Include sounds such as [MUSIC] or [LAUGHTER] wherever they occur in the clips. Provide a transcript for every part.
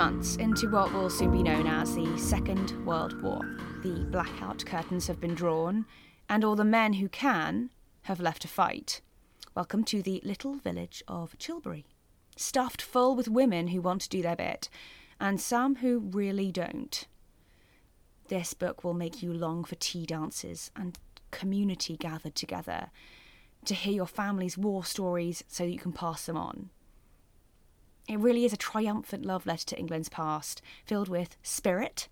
Months into what will soon be known as the Second World War, the blackout curtains have been drawn, and all the men who can have left to fight. Welcome to the little village of Chilbury, stuffed full with women who want to do their bit, and some who really don't. This book will make you long for tea dances and community gathered together to hear your family's war stories so that you can pass them on. It really is a triumphant love letter to England's past, filled with spirit,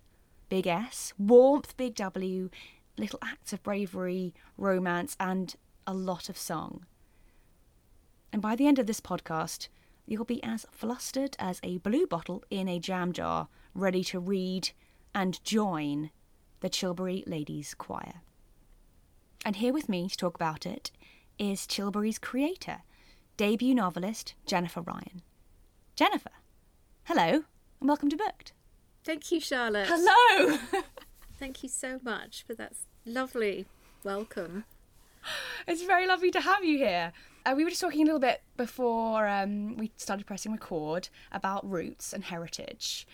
big S, warmth, big W, little acts of bravery, romance, and a lot of song. And by the end of this podcast, you'll be as flustered as a blue bottle in a jam jar, ready to read and join the Chilbury Ladies Choir. And here with me to talk about it is Chilbury's creator, debut novelist Jennifer Ryan. Jennifer, hello, and welcome to Booked. Thank you, Charlotte. Hello! [LAUGHS] Thank you so much for that lovely welcome. It's very lovely to have you here. Uh, we were just talking a little bit before um, we started pressing record about roots and heritage.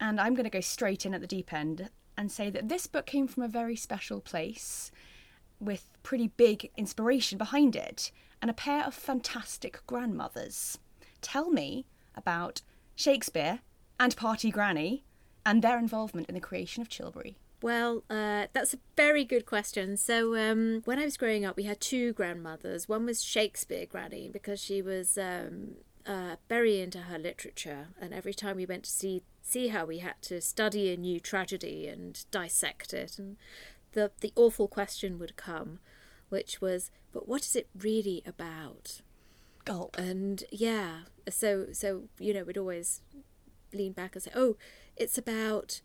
And I'm going to go straight in at the deep end and say that this book came from a very special place with pretty big inspiration behind it and a pair of fantastic grandmothers. Tell me about Shakespeare and Party Granny and their involvement in the creation of Chilbury. Well, uh, that's a very good question. So, um, when I was growing up, we had two grandmothers. One was Shakespeare Granny because she was um, uh, very into her literature, and every time we went to see see her, we had to study a new tragedy and dissect it. And the the awful question would come, which was, "But what is it really about?" Gulp. And yeah, so so you know, we'd always lean back and say, "Oh, it's about."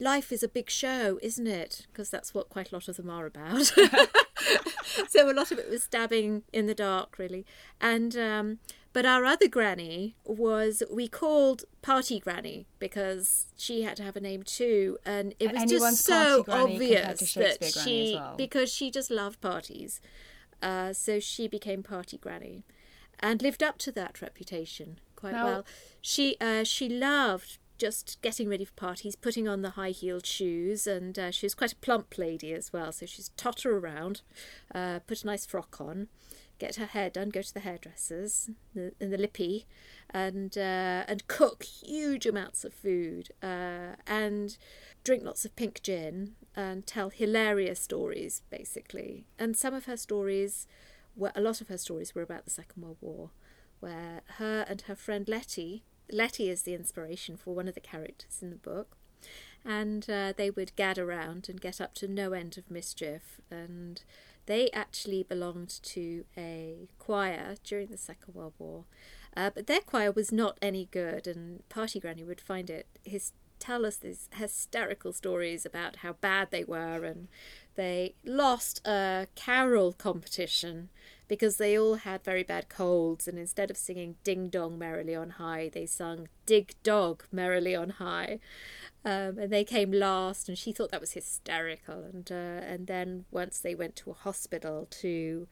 life is a big show, isn't it? Because that's what quite a lot of them are about. [LAUGHS] so a lot of it was stabbing in the dark, really. And um, but our other granny was we called Party Granny because she had to have a name too, and it was Anyone's just so Party Granny compared to obvious that she well. because she just loved parties. Uh, so she became Party Granny, and lived up to that reputation quite Now- well. She uh, she loved just getting ready for parties, putting on the high heeled shoes, and uh, she was quite a plump lady as well. So she's totter around, uh, put a nice frock on, get her hair done, go to the hairdressers in the lippy, and uh, and cook huge amounts of food, uh, and drink lots of pink gin, and tell hilarious stories basically. And some of her stories, were a lot of her stories were about the Second World War, where her and her friend Letty Letty is the inspiration for one of the characters in the book. And uh, they would gad around and get up to no end of mischief. And they actually belonged to a choir during the Second World War. Uh, but their choir was not any good, and Party Granny would find it his tell us these hysterical stories about how bad they were, and they lost a carol competition because they all had very bad colds, and instead of singing Ding Dong Merrily on High, they sung Dig Dog Merrily on High. Um, and they came last, and she thought that was hysterical. And uh, and then once they went to a hospital to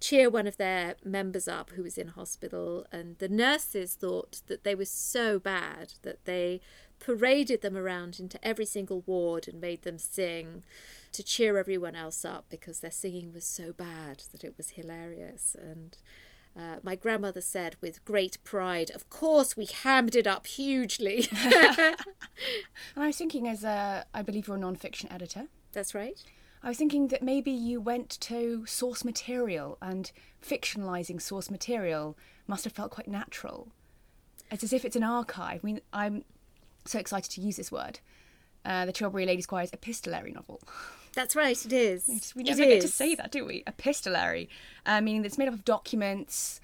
cheer one of their members up who was in hospital, and the nurses thought that they were so bad that they paraded them around into every single ward and made them sing to cheer everyone else up because their singing was so bad that it was hilarious. And uh, my grandmother said with great pride, Of course, we hammed it up hugely. And [LAUGHS] [LAUGHS] I was thinking, as a, I believe you're a non-fiction editor, That's right. I was thinking that maybe you went to source material and fictionalizing source material must have felt quite natural. It's as if it's an archive. I mean, I'm so excited to use this word. Uh, the Chilbury Ladies Choir's epistolary novel. [LAUGHS] That's right, it is. We It never get to say that, do we? Epistolary, uh, meaning it's made up of documents.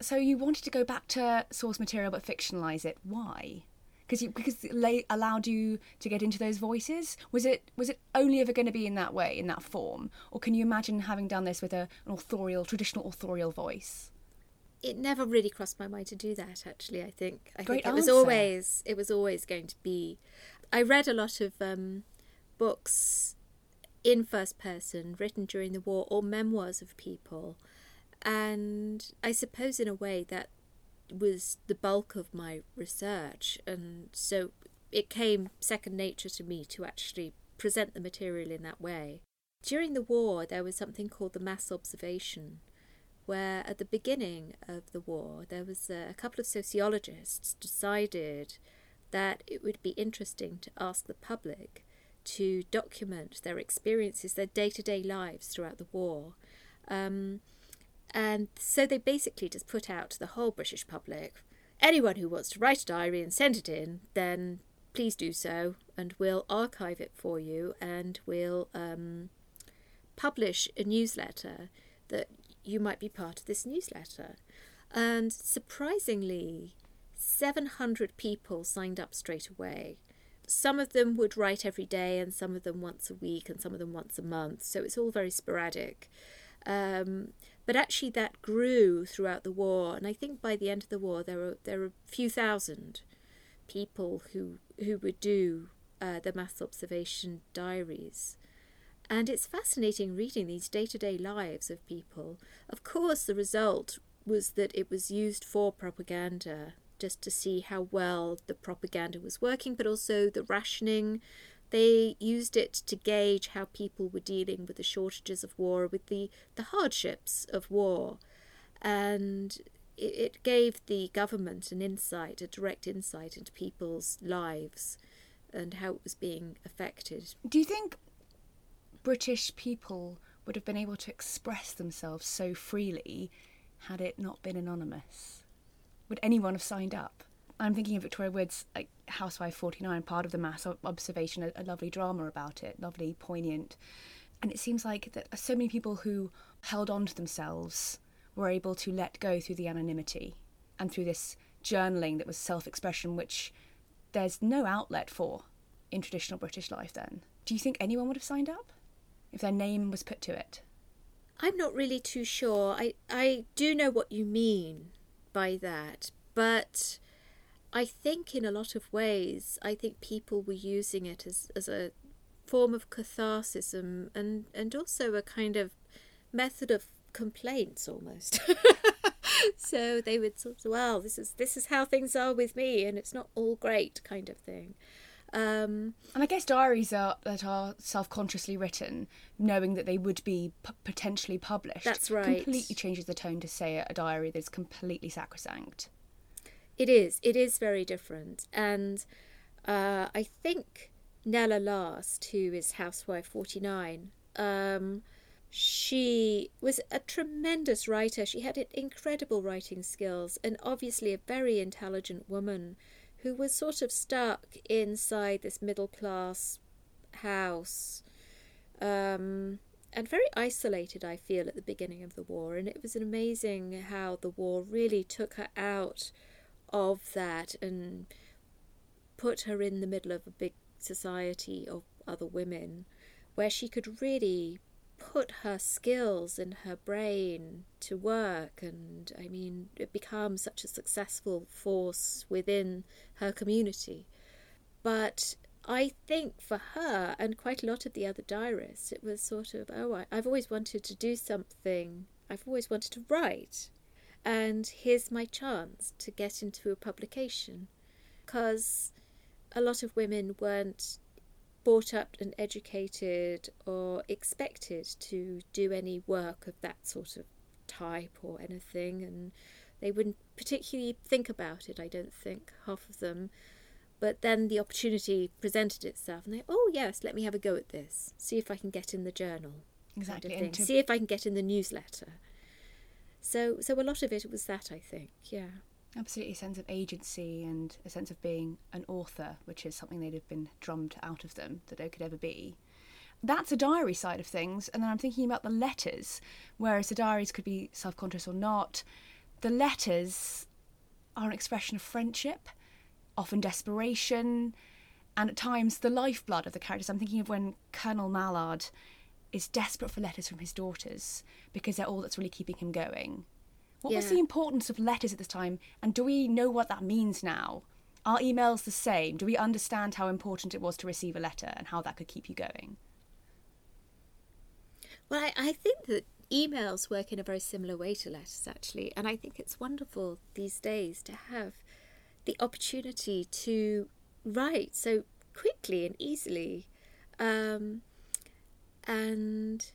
So you wanted to go back to source material but fictionalize it. Why? Because you because it allowed you to get into those voices. Was it was it only ever going to be in that way, in that form, or can you imagine having done this with a, an authorial, traditional authorial voice? it never really crossed my mind to do that actually i think i Great think it was always it was always going to be i read a lot of um, books in first person written during the war or memoirs of people and i suppose in a way that was the bulk of my research, and so it came second nature to me to actually present the material in that way. During the war, there was something called the mass observation, where at the beginning of the war, there was a, a couple of sociologists decided that it would be interesting to ask the public to document their experiences, their day to day lives throughout the war. Um, and so they basically just put out to the whole British public anyone who wants to write a diary and send it in, then please do so, and we'll archive it for you and we'll um, publish a newsletter that you might be part of this newsletter. And surprisingly, 700 people signed up straight away. Some of them would write every day, and some of them once a week, and some of them once a month. So it's all very sporadic. Um, but actually, that grew throughout the war, and I think by the end of the war, there were there were a few thousand people who who would do uh, the mass observation diaries. And it's fascinating reading these day to day lives of people. Of course, the result was that it was used for propaganda, just to see how well the propaganda was working, but also the rationing. They used it to gauge how people were dealing with the shortages of war, with the, the hardships of war. And it, it gave the government an insight, a direct insight into people's lives and how it was being affected. Do you think British people would have been able to express themselves so freely had it not been anonymous? Would anyone have signed up? I'm thinking of Victoria Wood's like Housewife 49, part of the mass observation, a, a lovely drama about it, lovely, poignant. And it seems like that so many people who held on to themselves were able to let go through the anonymity and through this journaling that was self expression, which there's no outlet for in traditional British life then. Do you think anyone would have signed up if their name was put to it? I'm not really too sure. I, I do know what you mean by that, but I think in a lot of ways, I think people were using it as, as a form of catharsis and, and also a kind of method of complaints almost. [LAUGHS] so they would sort of, well, this is this is how things are with me, and it's not all great, kind of thing. Um, and I guess diaries are that are self-consciously written, knowing that they would be p- potentially published. That's right. Completely changes the tone to say a diary that's completely sacrosanct. It is. It is very different, and uh, I think Nella Last, who is housewife forty nine. Um, she was a tremendous writer. She had incredible writing skills and obviously a very intelligent woman who was sort of stuck inside this middle class house um, and very isolated, I feel, at the beginning of the war. And it was amazing how the war really took her out of that and put her in the middle of a big society of other women where she could really put her skills and her brain to work and i mean it becomes such a successful force within her community. But i think for her and quite a lot of the other diarists it was sort of oh I, i've always wanted to do something. I've always wanted to write. And here's my chance to get into a publication. Because a lot of women weren't brought up and educated or expected to do any work of that sort of type or anything, and they wouldn't particularly think about it, I don't think, half of them. But then the opportunity presented itself, and they, oh yes, let me have a go at this. See if I can get in the journal. Exactly. Kind of to... See if I can get in the newsletter. So, so a lot of it was that, I think. Yeah. Absolutely, a sense of agency and a sense of being an author, which is something they'd have been drummed out of them that they could ever be. That's a diary side of things, and then I'm thinking about the letters, whereas the diaries could be self conscious or not. The letters are an expression of friendship, often desperation, and at times the lifeblood of the characters. I'm thinking of when Colonel Mallard is desperate for letters from his daughters because they're all that's really keeping him going. What yeah. was the importance of letters at this time, and do we know what that means now? Are emails the same? Do we understand how important it was to receive a letter and how that could keep you going? Well, I, I think that emails work in a very similar way to letters, actually. And I think it's wonderful these days to have the opportunity to write so quickly and easily. Um, and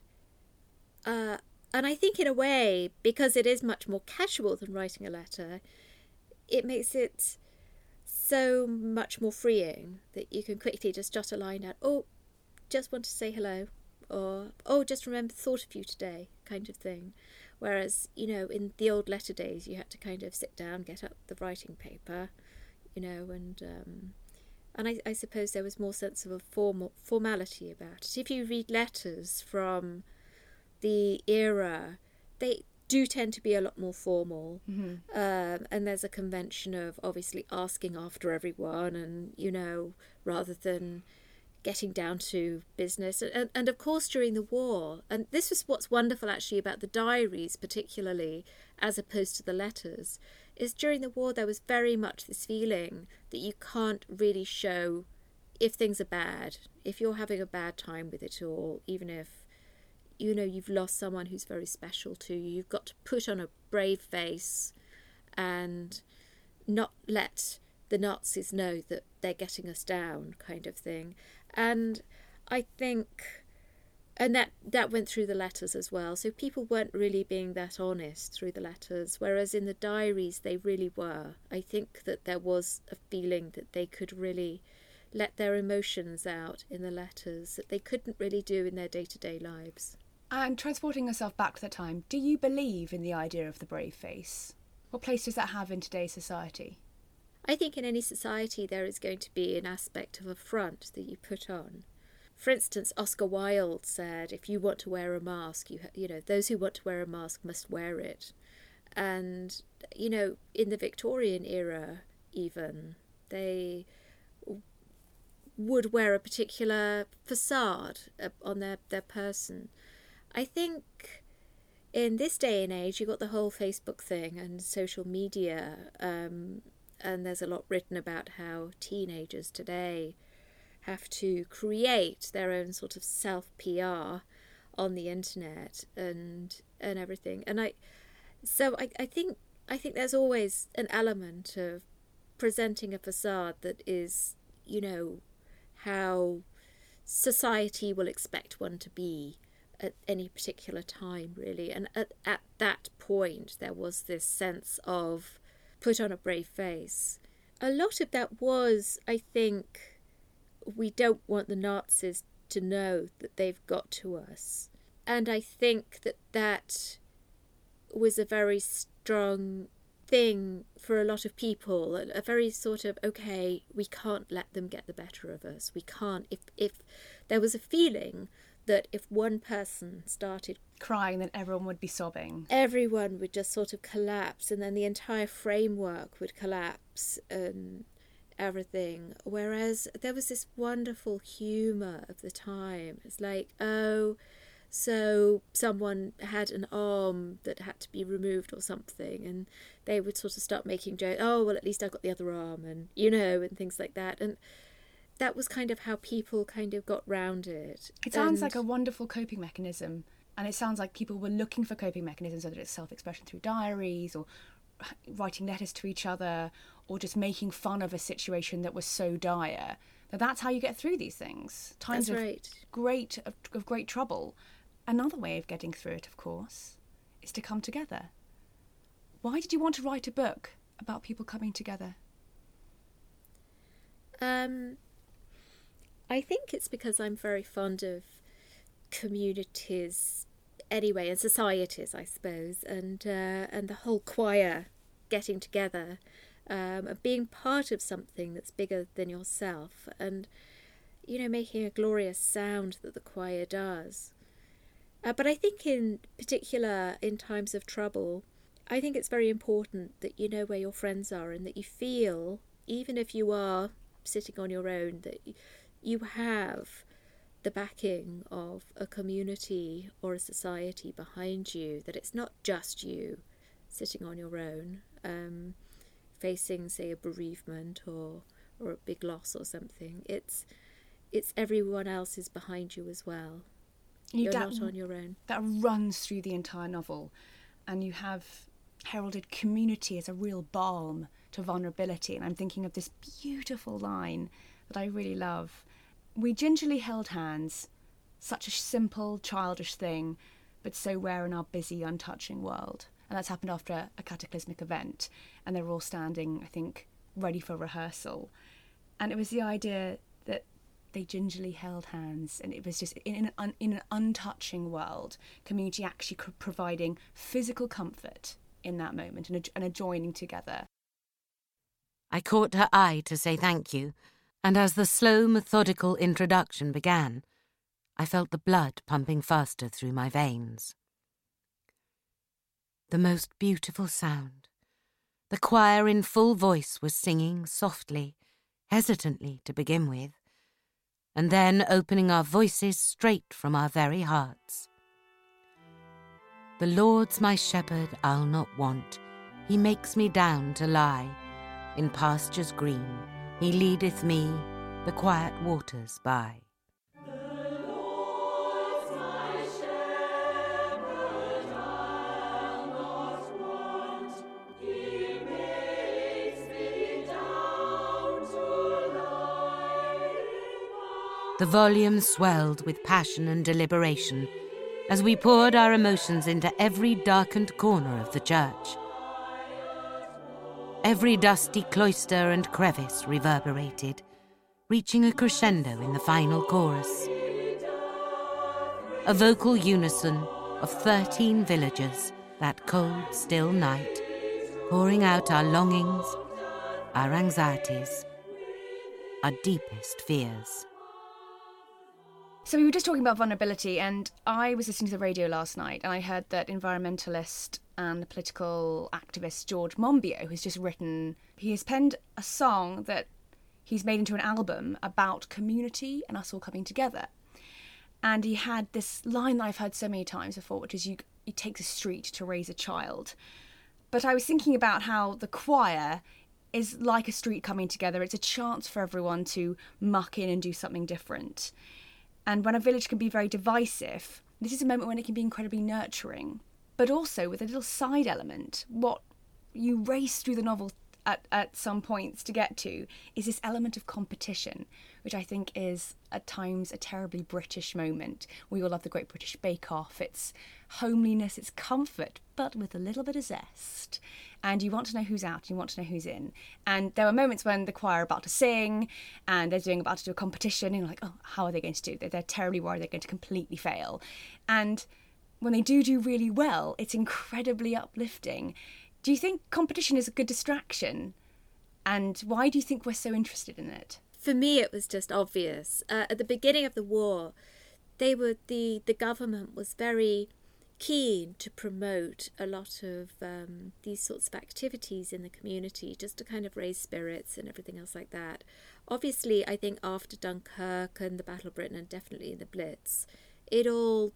uh, and I think in a way, because it is much more casual than writing a letter, it makes it so much more freeing that you can quickly just jot a line out. Oh, just want to say hello, or oh, just remember thought of you today, kind of thing. Whereas you know, in the old letter days, you had to kind of sit down, get up the writing paper, you know, and um, and I, I suppose there was more sense of a formal formality about it. If you read letters from the era, they do tend to be a lot more formal. Mm-hmm. Um, and there's a convention of obviously asking after everyone, and you know, rather than getting down to business. And, and of course, during the war, and this is what's wonderful actually about the diaries, particularly as opposed to the letters, is during the war there was very much this feeling that you can't really show if things are bad, if you're having a bad time with it all, even if you know you've lost someone who's very special to you, you've got to put on a brave face and not let the Nazis know that they're getting us down, kind of thing. And I think and that that went through the letters as well. So people weren't really being that honest through the letters whereas in the diaries they really were. I think that there was a feeling that they could really let their emotions out in the letters that they couldn't really do in their day-to-day lives and transporting yourself back to that time do you believe in the idea of the brave face what place does that have in today's society i think in any society there is going to be an aspect of a front that you put on for instance, Oscar Wilde said, "If you want to wear a mask, you you know those who want to wear a mask must wear it." And you know, in the Victorian era, even they would wear a particular facade uh, on their their person. I think in this day and age, you've got the whole Facebook thing and social media, um, and there's a lot written about how teenagers today have to create their own sort of self PR on the internet and and everything. And I so I, I think I think there's always an element of presenting a facade that is, you know, how society will expect one to be at any particular time, really. And at, at that point, there was this sense of put on a brave face. A lot of that was, I think, we don't want the Nazis to know that they've got to us. And I think that that was a very strong thing for a lot of people a very sort of okay we can't let them get the better of us we can't if if there was a feeling that if one person started crying then everyone would be sobbing everyone would just sort of collapse and then the entire framework would collapse and everything. Whereas there was this wonderful humour of the time. It's like, oh, so someone had an arm that had to be removed or something, and they would sort of start making jokes. Oh, well, at least I got the other arm, and you know, and things like that. And that was kind of how people kind of got round it. It sounds and... like a wonderful coping mechanism. And it sounds like people were looking for coping mechanisms, whether it's self expression through diaries or writing letters to each other or just making fun of a situation that was so dire. Now that's how you get through these things. Times that's of right. great of, of great trouble. Another way of getting through it, of course, is to come together. Why did you want to write a book about people coming together? Um, I think it's because I'm very fond of communities anyway and societies, I suppose, and uh, and the whole choir getting together um, and being part of something that's bigger than yourself and you know making a glorious sound that the choir does. Uh, but i think in particular in times of trouble i think it's very important that you know where your friends are and that you feel even if you are sitting on your own that you have the backing of a community or a society behind you that it's not just you sitting on your own um, facing, say, a bereavement or or a big loss or something. It's it's everyone else is behind you as well. You are not on your own. That runs through the entire novel, and you have heralded community as a real balm to vulnerability. And I'm thinking of this beautiful line that I really love. We gingerly held hands, such a simple, childish thing, but so rare in our busy, untouching world. And that's happened after a cataclysmic event, and they're all standing, I think, ready for rehearsal. And it was the idea that they gingerly held hands, and it was just in an, in an untouching world, community actually providing physical comfort in that moment and and a joining together. I caught her eye to say thank you, and as the slow, methodical introduction began, I felt the blood pumping faster through my veins. The most beautiful sound. The choir in full voice was singing softly, hesitantly to begin with, and then opening our voices straight from our very hearts. The Lord's my shepherd, I'll not want. He makes me down to lie in pastures green. He leadeth me the quiet waters by. The volume swelled with passion and deliberation as we poured our emotions into every darkened corner of the church. Every dusty cloister and crevice reverberated, reaching a crescendo in the final chorus. A vocal unison of 13 villagers that cold, still night, pouring out our longings, our anxieties, our deepest fears. So we were just talking about vulnerability, and I was listening to the radio last night, and I heard that environmentalist and the political activist George Monbiot has just written. He has penned a song that he's made into an album about community and us all coming together. And he had this line that I've heard so many times before, which is, "You it takes a street to raise a child." But I was thinking about how the choir is like a street coming together. It's a chance for everyone to muck in and do something different. And when a village can be very divisive, this is a moment when it can be incredibly nurturing, but also with a little side element. What you race through the novel at, at some points to get to is this element of competition, which I think is at times a terribly British moment. We all love the Great British Bake Off. It's homeliness, it's comfort, but with a little bit of zest and you want to know who's out, you want to know who's in. And there were moments when the choir are about to sing and they're doing about to do a competition, and you're like, oh, how are they going to do? They're, they're terribly worried they're going to completely fail. And when they do do really well, it's incredibly uplifting. Do you think competition is a good distraction? And why do you think we're so interested in it? For me, it was just obvious. Uh, at the beginning of the war, they were the the government was very keen to promote a lot of um, these sorts of activities in the community just to kind of raise spirits and everything else like that. Obviously, I think after Dunkirk and the Battle of Britain and definitely the Blitz, it all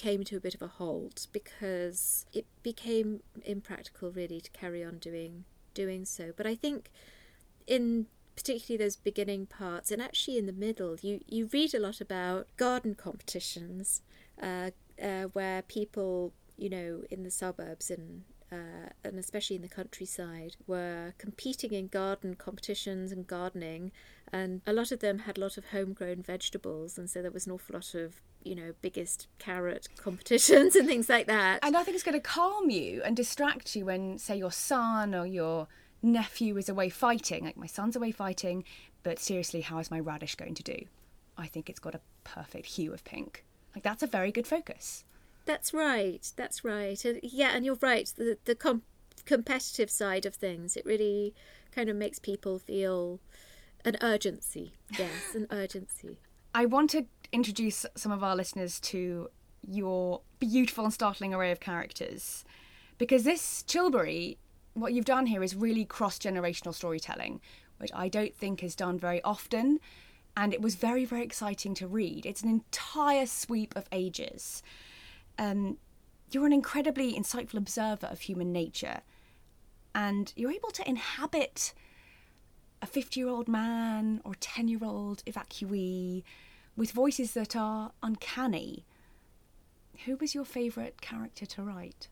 came to a bit of a halt because it became impractical really to carry on doing doing so. But I think in particularly those beginning parts and actually in the middle, you, you read a lot about garden competitions, uh, uh, where people, you know, in the suburbs and uh, and especially in the countryside, were competing in garden competitions and gardening, and a lot of them had a lot of homegrown vegetables, and so there was an awful lot of you know biggest carrot [LAUGHS] competitions and things like that. And I think it's going to calm you and distract you when, say, your son or your nephew is away fighting. Like my son's away fighting, but seriously, how is my radish going to do? I think it's got a perfect hue of pink. Like that's a very good focus. That's right. That's right. And yeah, and you're right. The the com- competitive side of things, it really kind of makes people feel an urgency. Yes, an urgency. [LAUGHS] I want to introduce some of our listeners to your beautiful and startling array of characters because this Chilbury, what you've done here is really cross generational storytelling, which I don't think is done very often and it was very, very exciting to read. It's an entire sweep of ages. Um, you're an incredibly insightful observer of human nature, and you're able to inhabit a 50 year old man or a 10 year old evacuee with voices that are uncanny. Who was your favourite character to write?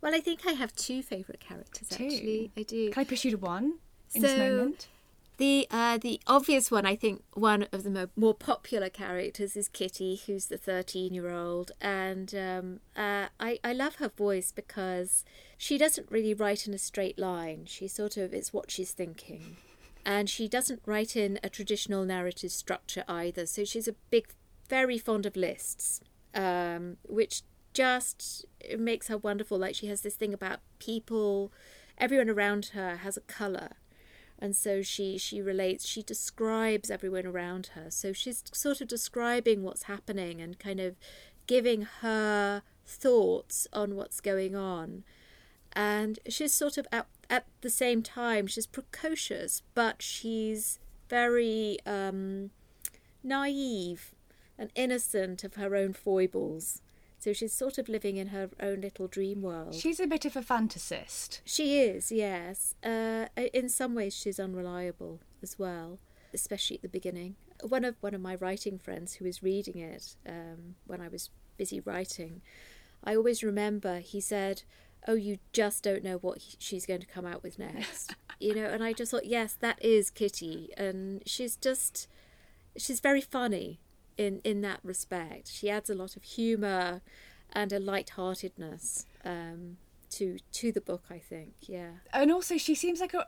Well, I think I have two favourite characters Two? actually. I do. Can I push you to one in So- this moment? The uh, the obvious one, I think, one of the mo- more popular characters is Kitty, who's the thirteen-year-old, and um, uh, I I love her voice because she doesn't really write in a straight line. She sort of it's what she's thinking, and she doesn't write in a traditional narrative structure either. So she's a big, very fond of lists, um, which just makes her wonderful. Like she has this thing about people, everyone around her has a color and so she she relates she describes everyone around her so she's sort of describing what's happening and kind of giving her thoughts on what's going on and she's sort of at, at the same time she's precocious but she's very um naive and innocent of her own foibles so she's sort of living in her own little dream world She's a bit of a fantasist. she is, yes. Uh, in some ways, she's unreliable as well, especially at the beginning. One of one of my writing friends who was reading it um, when I was busy writing, I always remember he said, "Oh, you just don't know what he, she's going to come out with next," [LAUGHS] you know. And I just thought, yes, that is Kitty, and she's just she's very funny in in that respect. She adds a lot of humour and a light-heartedness um, to to the book. I think, yeah. and also she seems like a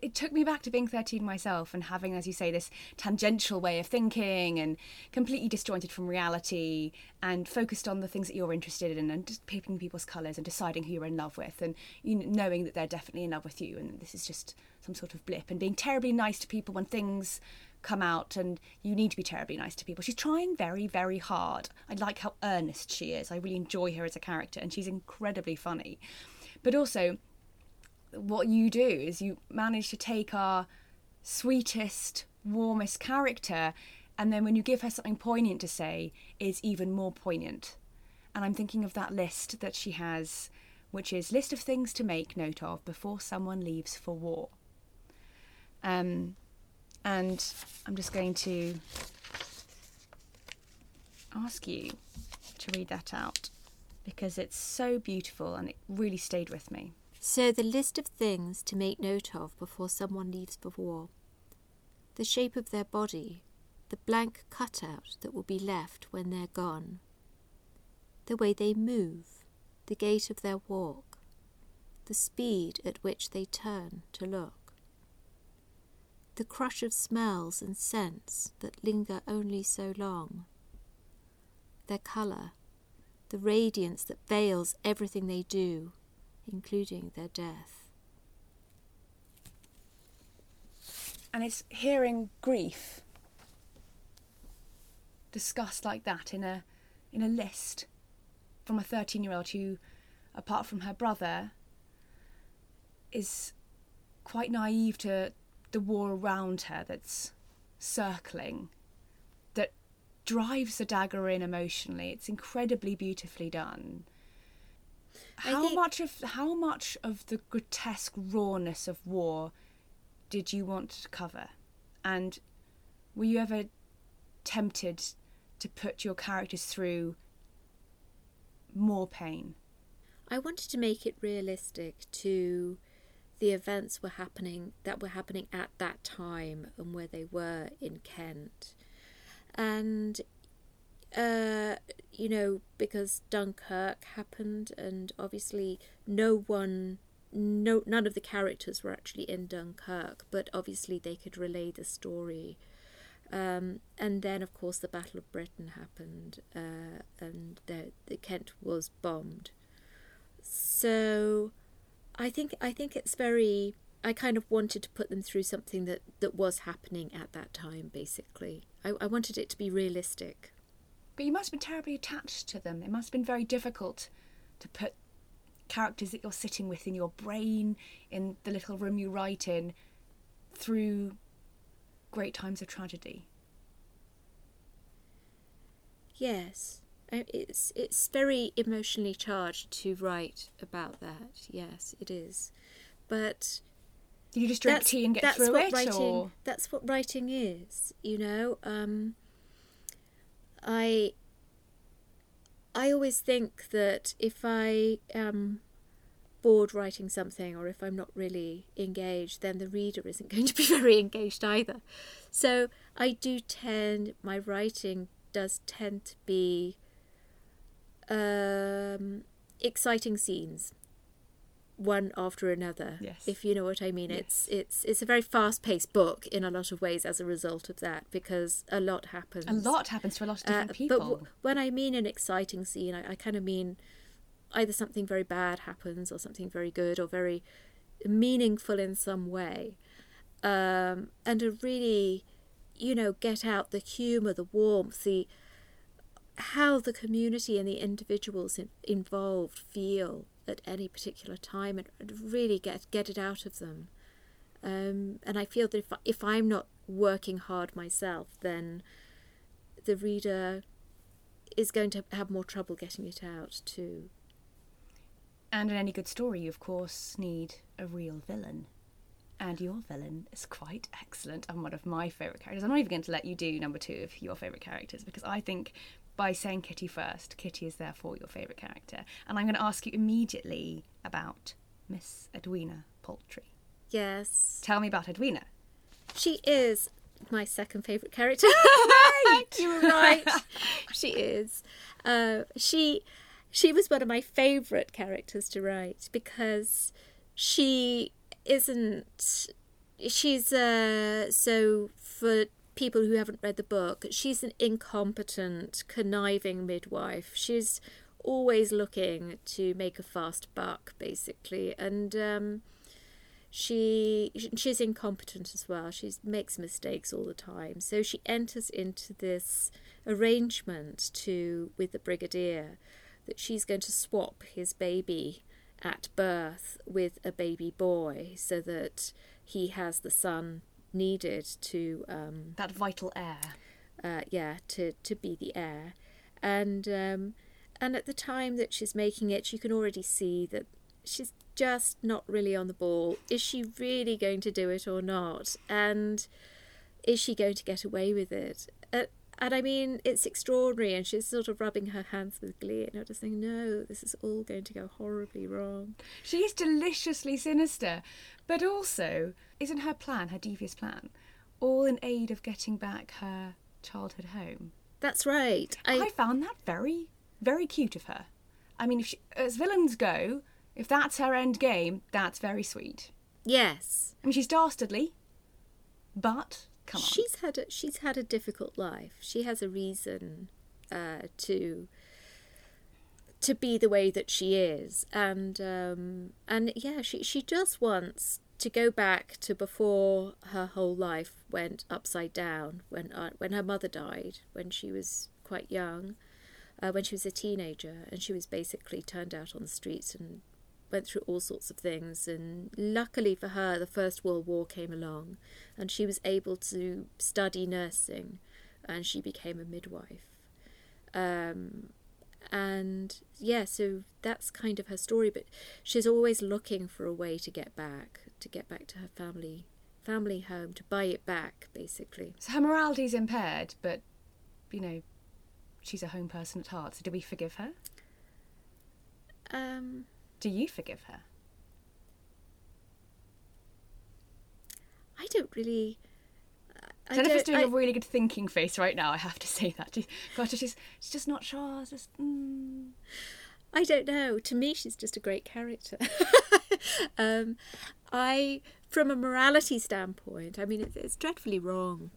it took me back to being 13 myself and having as you say this tangential way of thinking and completely disjointed from reality and focused on the things that you're interested in and just people's colours and deciding who you're in love with and you know, knowing that they're definitely in love with you and this is just some sort of blip and being terribly nice to people when things come out and you need to be terribly nice to people. She's trying very very hard. I like how earnest she is. I really enjoy her as a character and she's incredibly funny. But also what you do is you manage to take our sweetest, warmest character, and then when you give her something poignant to say, it's even more poignant. And I'm thinking of that list that she has, which is list of things to make note of before someone leaves for war. Um, and I'm just going to ask you to read that out because it's so beautiful and it really stayed with me. So, the list of things to make note of before someone leaves for war. The shape of their body, the blank cutout that will be left when they're gone, the way they move, the gait of their walk, the speed at which they turn to look, the crush of smells and scents that linger only so long, their colour, the radiance that veils everything they do including their death. and it's hearing grief discussed like that in a in a list from a 13 year old who apart from her brother is quite naive to the war around her that's circling that drives the dagger in emotionally it's incredibly beautifully done how think- much of how much of the grotesque rawness of war did you want to cover? And were you ever tempted to put your characters through more pain? I wanted to make it realistic to the events were happening that were happening at that time and where they were in Kent. And uh, you know, because Dunkirk happened and obviously no one no none of the characters were actually in Dunkirk, but obviously they could relay the story. Um, and then, of course, the Battle of Britain happened, uh, and the, the Kent was bombed. So, I think I think it's very. I kind of wanted to put them through something that, that was happening at that time. Basically, I, I wanted it to be realistic. But you must have been terribly attached to them. It must have been very difficult to put characters that you're sitting with in your brain, in the little room you write in, through great times of tragedy. Yes, it's it's very emotionally charged to write about that. Yes, it is, but Did you just drink tea and get through what it, writing, or That's what writing is, you know. Um, I I always think that if I am bored writing something or if I'm not really engaged, then the reader isn't [LAUGHS] going to be very engaged either. So I do tend, my writing does tend to be um, exciting scenes one after another Yes. if you know what i mean it's Yes. it's it's a very fast paced book in a lot of ways as a result of that because a lot happens A lot happens to a lot of uh, different but people. w- when I mean an exciting scene, I, I kind of mean either something very bad happens or something very good or very meaningful in some way. Um, and to really, you know, get out the humour, the warmth, the how the community and the individuals in, involved feel at any particular time and, and really get get it out of them. Um, and I feel that if, if I'm not working hard myself, then the reader is going to have more trouble getting it out too. And in any good story, you of course need a real villain. And your villain is quite excellent and one of my favourite characters. I'm not even going to let you do number two of your favourite characters because I think by saying Kitty first, Kitty is therefore your favourite character. And I'm going to ask you immediately about Miss Edwina Paltry. Yes, Tell me about Edwina. she is my second favourite character. [LAUGHS] [LAUGHS] Right. you were right. she is. Uh, she she was one of my favourite characters to write because she isn't. She's uh, so for people who haven't read the book, she's an incompetent, conniving midwife. She's always looking to make a fast buck, basically, and. Um, she she's incompetent as well. She makes mistakes all the time. So she enters into this arrangement to with the brigadier that she's going to swap his baby at birth with a baby boy so that he has the son needed to um, That vital heir. uh, yeah, to to be the heir, and um, and at the time that she's making it, you can already see that she's just not really on the ball. Is she really going to do it or not? And is she going to get away with it? Uh, and I mean, it's extraordinary, and she's sort of rubbing her hands with glee, and thinking, no, this is all going to go horribly wrong. She's deliciously sinister, but also, isn't her plan, her devious plan, all in aid of getting back her childhood home? That's right. I, found that very, very cute of her. I mean, if she, as villains go, if that's her end game, that's very sweet. yes. I mean, she's dastardly, but come on. She's had a, she's had a difficult life. She has a reason uh, to to be the way that she is, and um, and yeah, she she just wants to go back to before her whole life went upside down when uh, when her mother died when she was quite young, uh, when she was a teenager, and she was basically turned out on the streets and went through all sorts of things. And luckily for her, the First World War came along, and she was able to study nursing, and she became a midwife. Um, and yeah, so that's kind of her story. But she's always looking for a way to get back, to get back to her family, family home, to buy it back, basically. So her morality's impaired, but, you know, she's a home person at heart. So do we forgive her? Um, Do you forgive her? I don't really. I Jennifer's don't- doing I- a really good thinking face right now. I have to [LAUGHS] say that. Gosh, she's she's just not sure. Just mm. I don't know. To me, she's just a great character. [LAUGHS] um, I, from a morality standpoint, I mean, it's, it's dreadfully wrong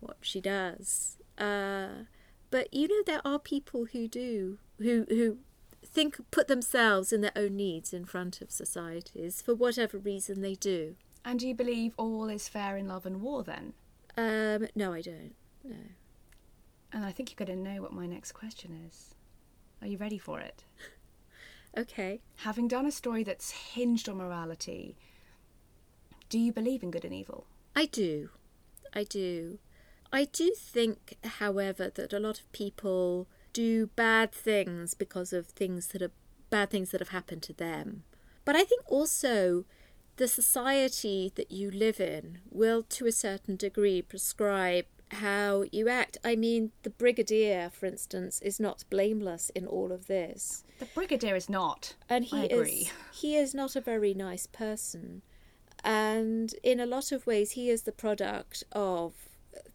what she does. Uh, but you know, there are people who do who who think put themselves and their own needs in front of societies for whatever reason they do. And do you believe all is fair in love and war then? Um, no, I don't. No. And I think you're going to know what my next question is. Are you ready for it? [LAUGHS] Okay. Having done a story that's hinged on morality, do you believe in good and evil? I do. I do. I do think, however, that a lot of people do bad things because of things that are bad things that have happened to them. But I think also the society that you live in will, to a certain degree, prescribe how you act. I mean, the brigadier, for instance, is not blameless in all of this. The brigadier is not. And he I agree. is he is not a very nice person. And in a lot of ways he is the product of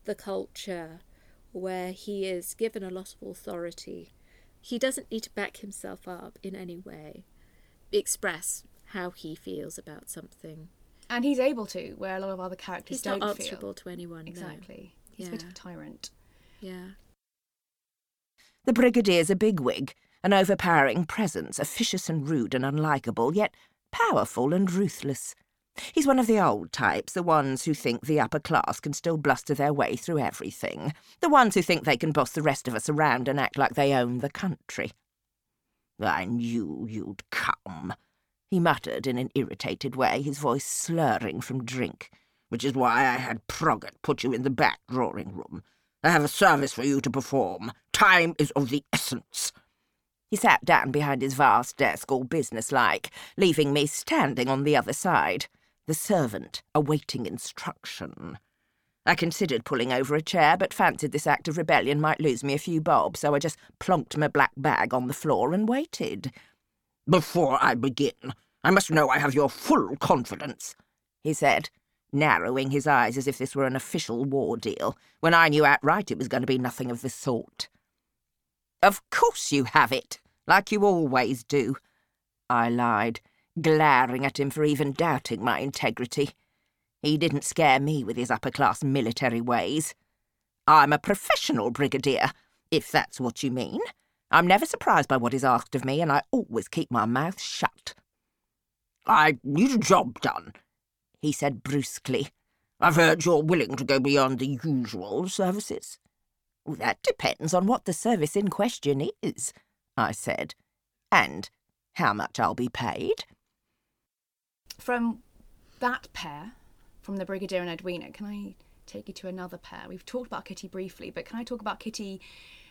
the culture where he is given a lot of authority. He doesn't need to back himself up in any way. Express how he feels about something. And he's able to, where a lot of other characters He's don't not feel. answerable to anyone. no. Exactly. He's a bit of a tyrant. Yeah. The Brigadier's a bigwig, an overpowering presence, officious and rude and unlikable, yet powerful and ruthless. He's one of the old types, the ones who think the upper class can still bluster their way through everything, the ones who think they can boss the rest of us around and act like they own the country. I knew you'd come, he muttered in an irritated way, his voice slurring from drink, which is why I had Proggett put you in the back drawing room. I have a service for you to perform. Time is of the essence. He sat down behind his vast desk, all businesslike, leaving me standing on the other side, the servant awaiting instruction. I considered pulling over a chair, but fancied this act of rebellion might lose me a few bob, so I just plonked my black bag on the floor and waited. Before I begin, I must know I have your full confidence, he said, narrowing his eyes as if this were an official war deal, when I knew outright it was going to be nothing of the sort. Of course you have it, like you always do, I lied, glaring at him for even doubting my integrity. He didn't scare me with his upper class military ways. I'm a professional brigadier, if that's what you mean. I'm never surprised by what is asked of me, and I always keep my mouth shut. I need a job done, he said brusquely. I've heard you're willing to go beyond the usual services. That depends on what the service in question is, I said, and how much I'll be paid. From that pair, from the Brigadier and Edwina, can I take you to another pair? We've talked about Kitty briefly, but can I talk about Kitty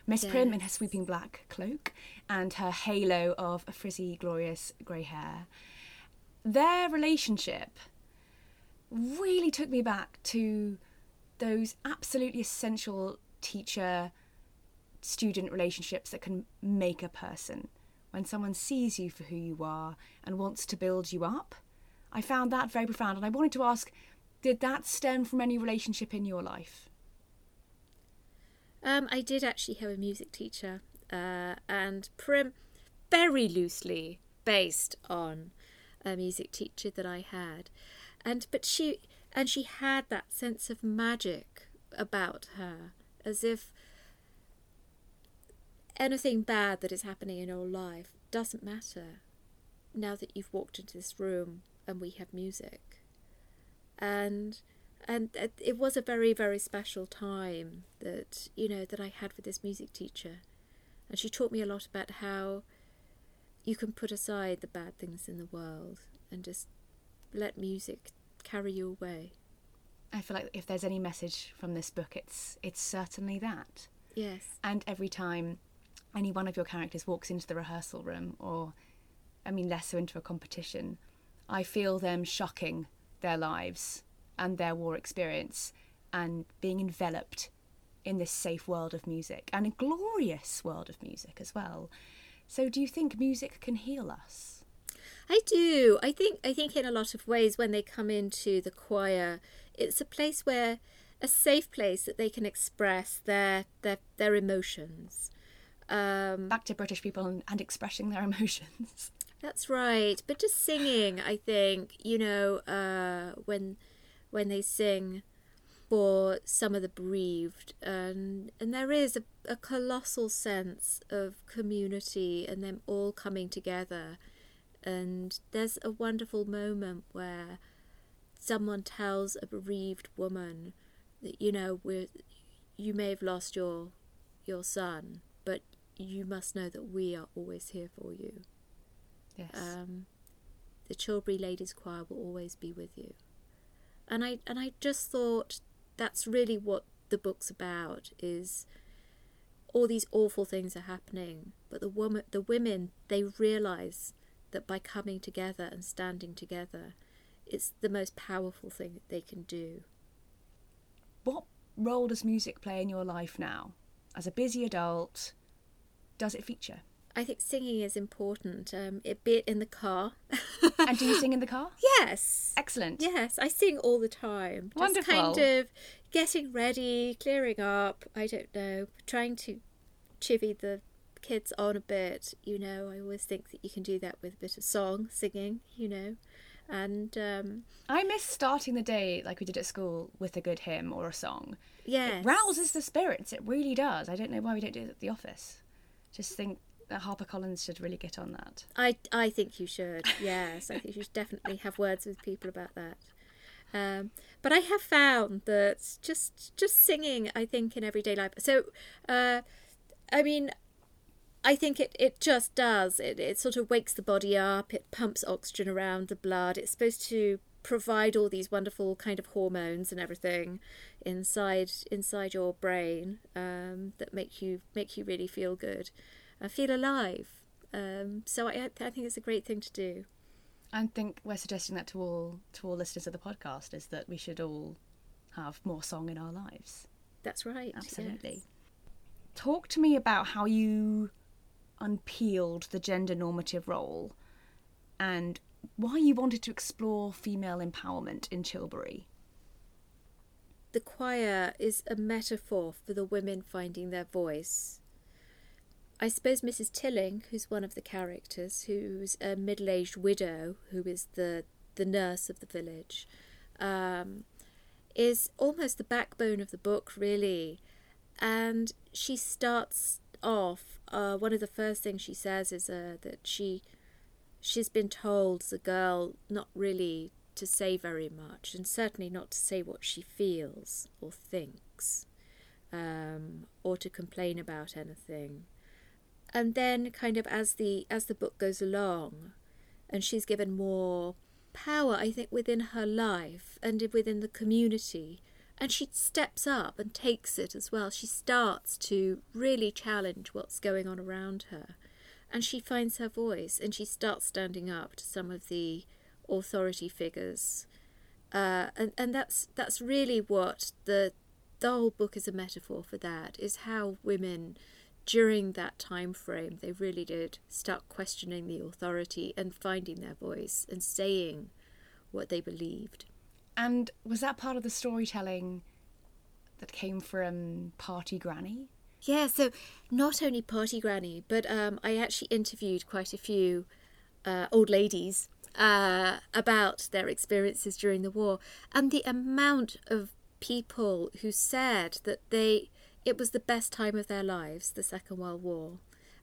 Miss Prim in her sweeping black cloak and her halo of frizzy, glorious grey hair? Their relationship really took me back to those absolutely essential teacher student relationships that can make a person. When someone sees you for who you are and wants to build you up. I found that very profound, and I wanted to ask did that stem from any relationship in your life? Um, I did actually have a music teacher, uh, and Prim, very loosely based on a music teacher that I had, and but she and she had that sense of magic about her, as if anything bad that is happening in your life doesn't matter now that you've walked into this room and we have music. And and it- it was a very very special time that you know that I had with this music teacher. And she taught me a lot about how you can put aside the bad things in the world and just let music carry you away. I feel like if there's any message from this book, it's it's certainly that. yes. And every time any one of your characters walks into the rehearsal room, or I mean, less so into a competition, I feel them shocking their lives and their war experience and being enveloped in this safe world of music and a glorious world of music as well. So, do you think music can heal us? I do. I think I think in a lot of ways when they come into the choir, it's a place where a safe place that they can express their their their emotions. Um, Back to British people and, and expressing their [LAUGHS] emotions. That's right. But just singing, I think, you know, uh, when when they sing for some of the bereaved, and and there is a, a colossal sense of community and them all coming together. And there's a wonderful moment where someone tells a bereaved woman that you know we're you may have lost your your son, but you must know that we are always here for you. Yes. Um, the Chilbury Ladies Choir will always be with you. And I and I just thought that's really what the book's about is all these awful things are happening, but the woman the women they realize that by coming together and standing together, it's the most powerful thing that they can do. what role does music play in your life now? As a busy adult, does it feature? I think singing is important. Um, it be it in the car. [LAUGHS] and do you sing in the car? [LAUGHS] Yes. Excellent. Yes, I sing all the time. Wonderful. Just kind of getting ready, clearing up. I don't know, trying to chivvy the kids on a bit. You know, I always think that you can do that with a bit of song, singing. You know, and um, I miss starting the day like we did at school with a good hymn or a song. Yeah, It rouses the spirits. It really does. I don't know why we don't do it at the office. Just think that HarperCollins should really get on that. I I think you should. Yes, I think you should definitely have words with people about that. Um, but I have found that just just singing, I think, in everyday life. So, uh, I mean, I think it, it just does. It it sort of wakes the body up. It pumps oxygen around the blood. It's supposed to provide all these wonderful kind of hormones and everything inside inside your brain um, that make you make you really feel good and feel alive. Um, so I, I think it's a great thing to do. I think we're suggesting that to all to all listeners of the podcast is that we should all have more song in our lives. That's right. Absolutely. yes. Talk to me about how you unpeeled the gender normative role and why you wanted to explore female empowerment in Chilbury. The choir is a metaphor for the women finding their voice. I suppose Mrs. Tilling, who's one of the characters, who's a middle-aged widow, who is the the nurse of the village, um, is almost the backbone of the book, really. And she starts off. Uh, one of the first things she says is uh, that she she's been told as a girl not really to say very much, and certainly not to say what she feels or thinks, um, or to complain about anything. And then, kind of as the as the book goes along, and she's given more power, I think, within her life and within the community, and she steps up and takes it as well. She starts to really challenge what's going on around her, and she finds her voice, and she starts standing up to some of the authority figures, uh, and and that's that's really what the the whole book is a metaphor for. That is how women during that time frame they really did start questioning the authority and finding their voice and saying what they believed. And was that part of the storytelling that came from Party Granny? Yeah, so not only Party Granny, but um, I actually interviewed quite a few uh, old ladies uh, about their experiences during the war, and the amount of people who said that they it was the best time of their lives, the Second World War,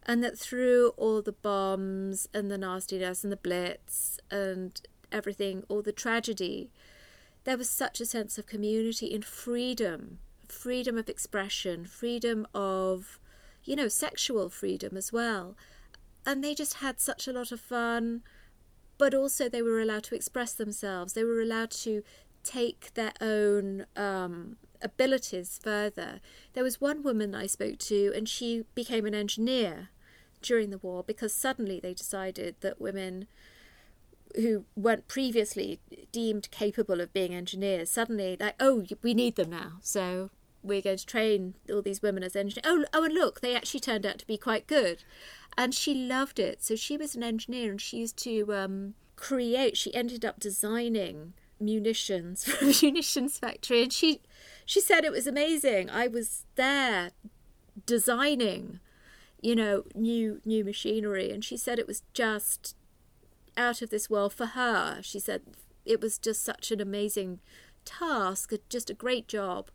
and that through all the bombs and the nastiness and the blitz and everything, all the tragedy, there was such a sense of community and freedom, freedom of expression, freedom of, you know, sexual freedom as well. And they just had such a lot of fun, but also they were allowed to express themselves. They were allowed to take their own um, abilities further. There was one woman I spoke to, and she became an engineer during the war because suddenly they decided that women who weren't previously deemed capable of being engineers suddenly like oh we need them now. So we're going to train all these women as engineers oh oh and look they actually turned out to be quite good. And she loved it. So she was an engineer and she used to um, create she ended up designing munitions [LAUGHS] a munitions factory and she she said it was amazing. I was there designing you know new new machinery and she said it was just out of this world for her. She said it was just such an amazing task just a great job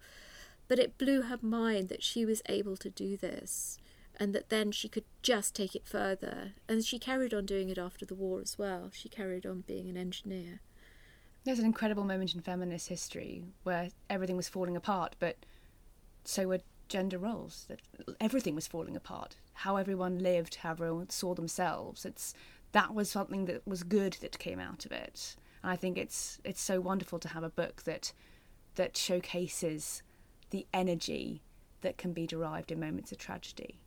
but it blew her mind that she was able to do this and that then she could just take it further. And she carried on doing it after the war as well. She carried on being an engineer There's an incredible moment in feminist history where everything was falling apart, but so were gender roles. That everything was falling apart. How everyone lived, how everyone saw themselves. It's that was something that was good that came out of it. And I think it's it's so wonderful to have a book that that showcases the energy that can be derived in moments of tragedy.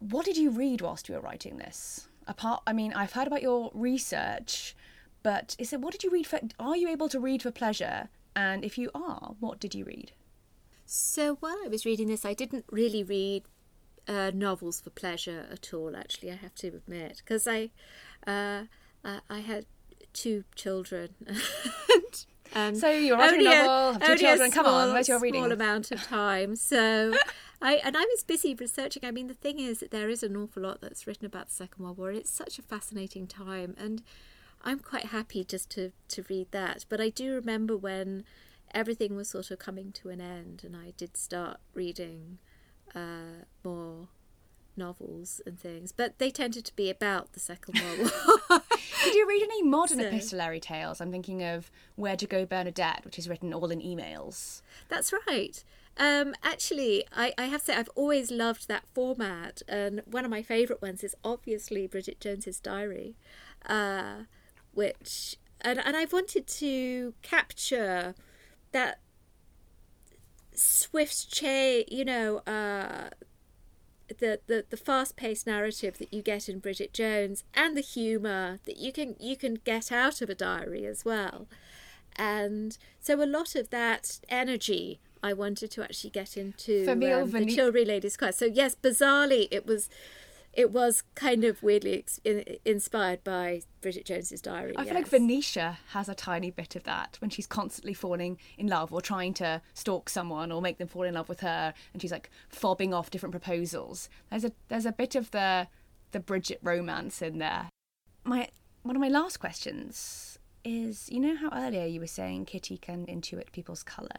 What did you read whilst you were writing this? Apart, I mean, I've heard about your research, but it said, what did you read for? Are you able to read for pleasure? And if you are, what did you read? So while I was reading this, I didn't really read uh, novels for pleasure at all. Actually, I have to admit, because I, uh, I, I had two children. [LAUGHS] and, um, So you're writing a novel, have two children, come on, small- where's your reading? Small amount of time. So, [LAUGHS] I and I was busy researching. I mean, the thing is that there is an awful lot that's written about the Second World War. It's such a fascinating time, and I'm quite happy just to to read that. But I do remember when everything was sort of coming to an end, and I did start reading uh, more novels and things, but they tended to be about the Second World [LAUGHS] War. [LAUGHS] Did you read any modern So- epistolary tales? I'm thinking of Where to Go Bernadette, which is written all in emails. That's right. Um, actually, I, I have to say I've always loved that format, and one of my favourite ones is obviously Bridget Jones's Diary, uh, which and and I've wanted to capture that swift cha you know, uh, the, the, the fast paced narrative that you get in Bridget Jones and the humour that you can you can get out of a diary as well. And so a lot of that energy I wanted to actually get into um, the Chilbury Ladies Choir. So yes, bizarrely it was it was kind of weirdly ex- inspired by Bridget Jones's diary. I feel like. Venetia has a tiny bit of that when she's constantly falling in love or trying to stalk someone or make them fall in love with her, and she's like fobbing off different proposals. There's a there's a bit of the the Bridget romance in there. My one of my last questions is, you know how earlier you were saying Kitty can intuit people's color.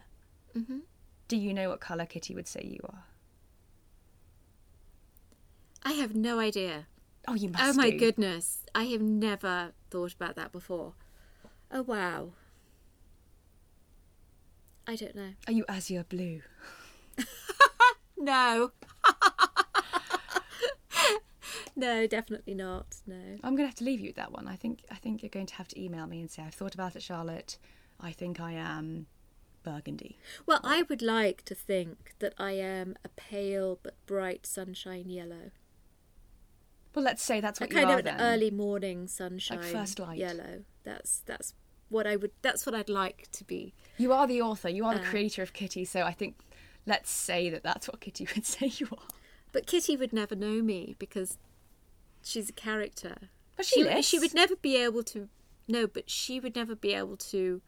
Mm-hmm. Do you know what color Kitty would say you are? I have no idea. Oh, you must. Oh my do. goodness. I have never thought about that before. Oh wow. I don't know. Are you azure blue? [LAUGHS] No. [LAUGHS] no, definitely not. No. I'm going to have to leave you with that one. I think I think you're going to have to email me and say I've thought about it, Charlotte. I think I am burgundy. Well, I would like to think that I am a pale but bright sunshine yellow. Well, let's say that's A what you kind of an then. early morning sunshine first light. yellow. That's that's what I would that's what I'd like to be. You are the author. You are the Uh, creator of Kitty. So I think let's say that that's what Kitty [LAUGHS] would say you are. But Kitty would never know me because she's a character. But she, she, she would never be able to no but she would never be able to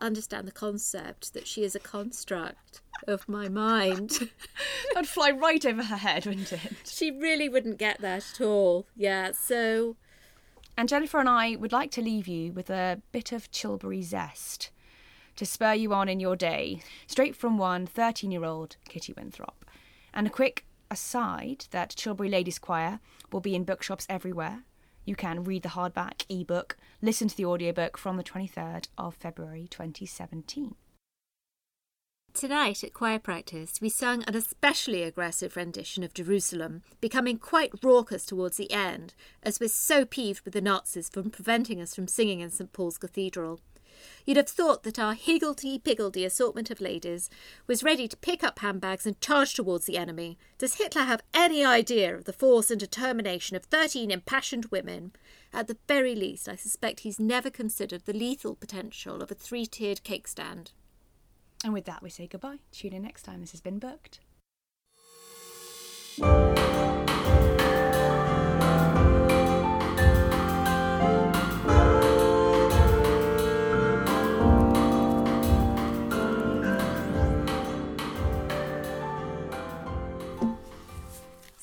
understand the concept that she is a construct of my mind [LAUGHS] That'd fly right over her head, wouldn't it? she really wouldn't get that at all yeah so And Jennifer and I would like to leave you with a bit of Chilbury zest to spur you on in your day, straight from one 13 year old Kitty Winthrop. And a quick aside that Chilbury Ladies Choir will be in bookshops everywhere. You can read the hardback ebook, listen to the audiobook from the 23rd of February 2017. Tonight at choir practice, we sung an especially aggressive rendition of Jerusalem, becoming quite raucous towards the end, as we're so peeved with the Nazis for preventing us from singing in St Paul's Cathedral. You'd have thought that our higgledy-piggledy assortment of ladies was ready to pick up handbags and charge towards the enemy. Does Hitler have any idea of the force and determination of thirteen impassioned women? At the very least, I suspect he's never considered the lethal potential of a three-tiered cake stand. And with that, we say goodbye. Tune in next time. This has been booked.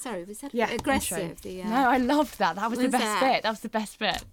Sorry, was that Yeah, aggressive? The, uh, No, I loved that. That was the best that? bit. That was the best bit.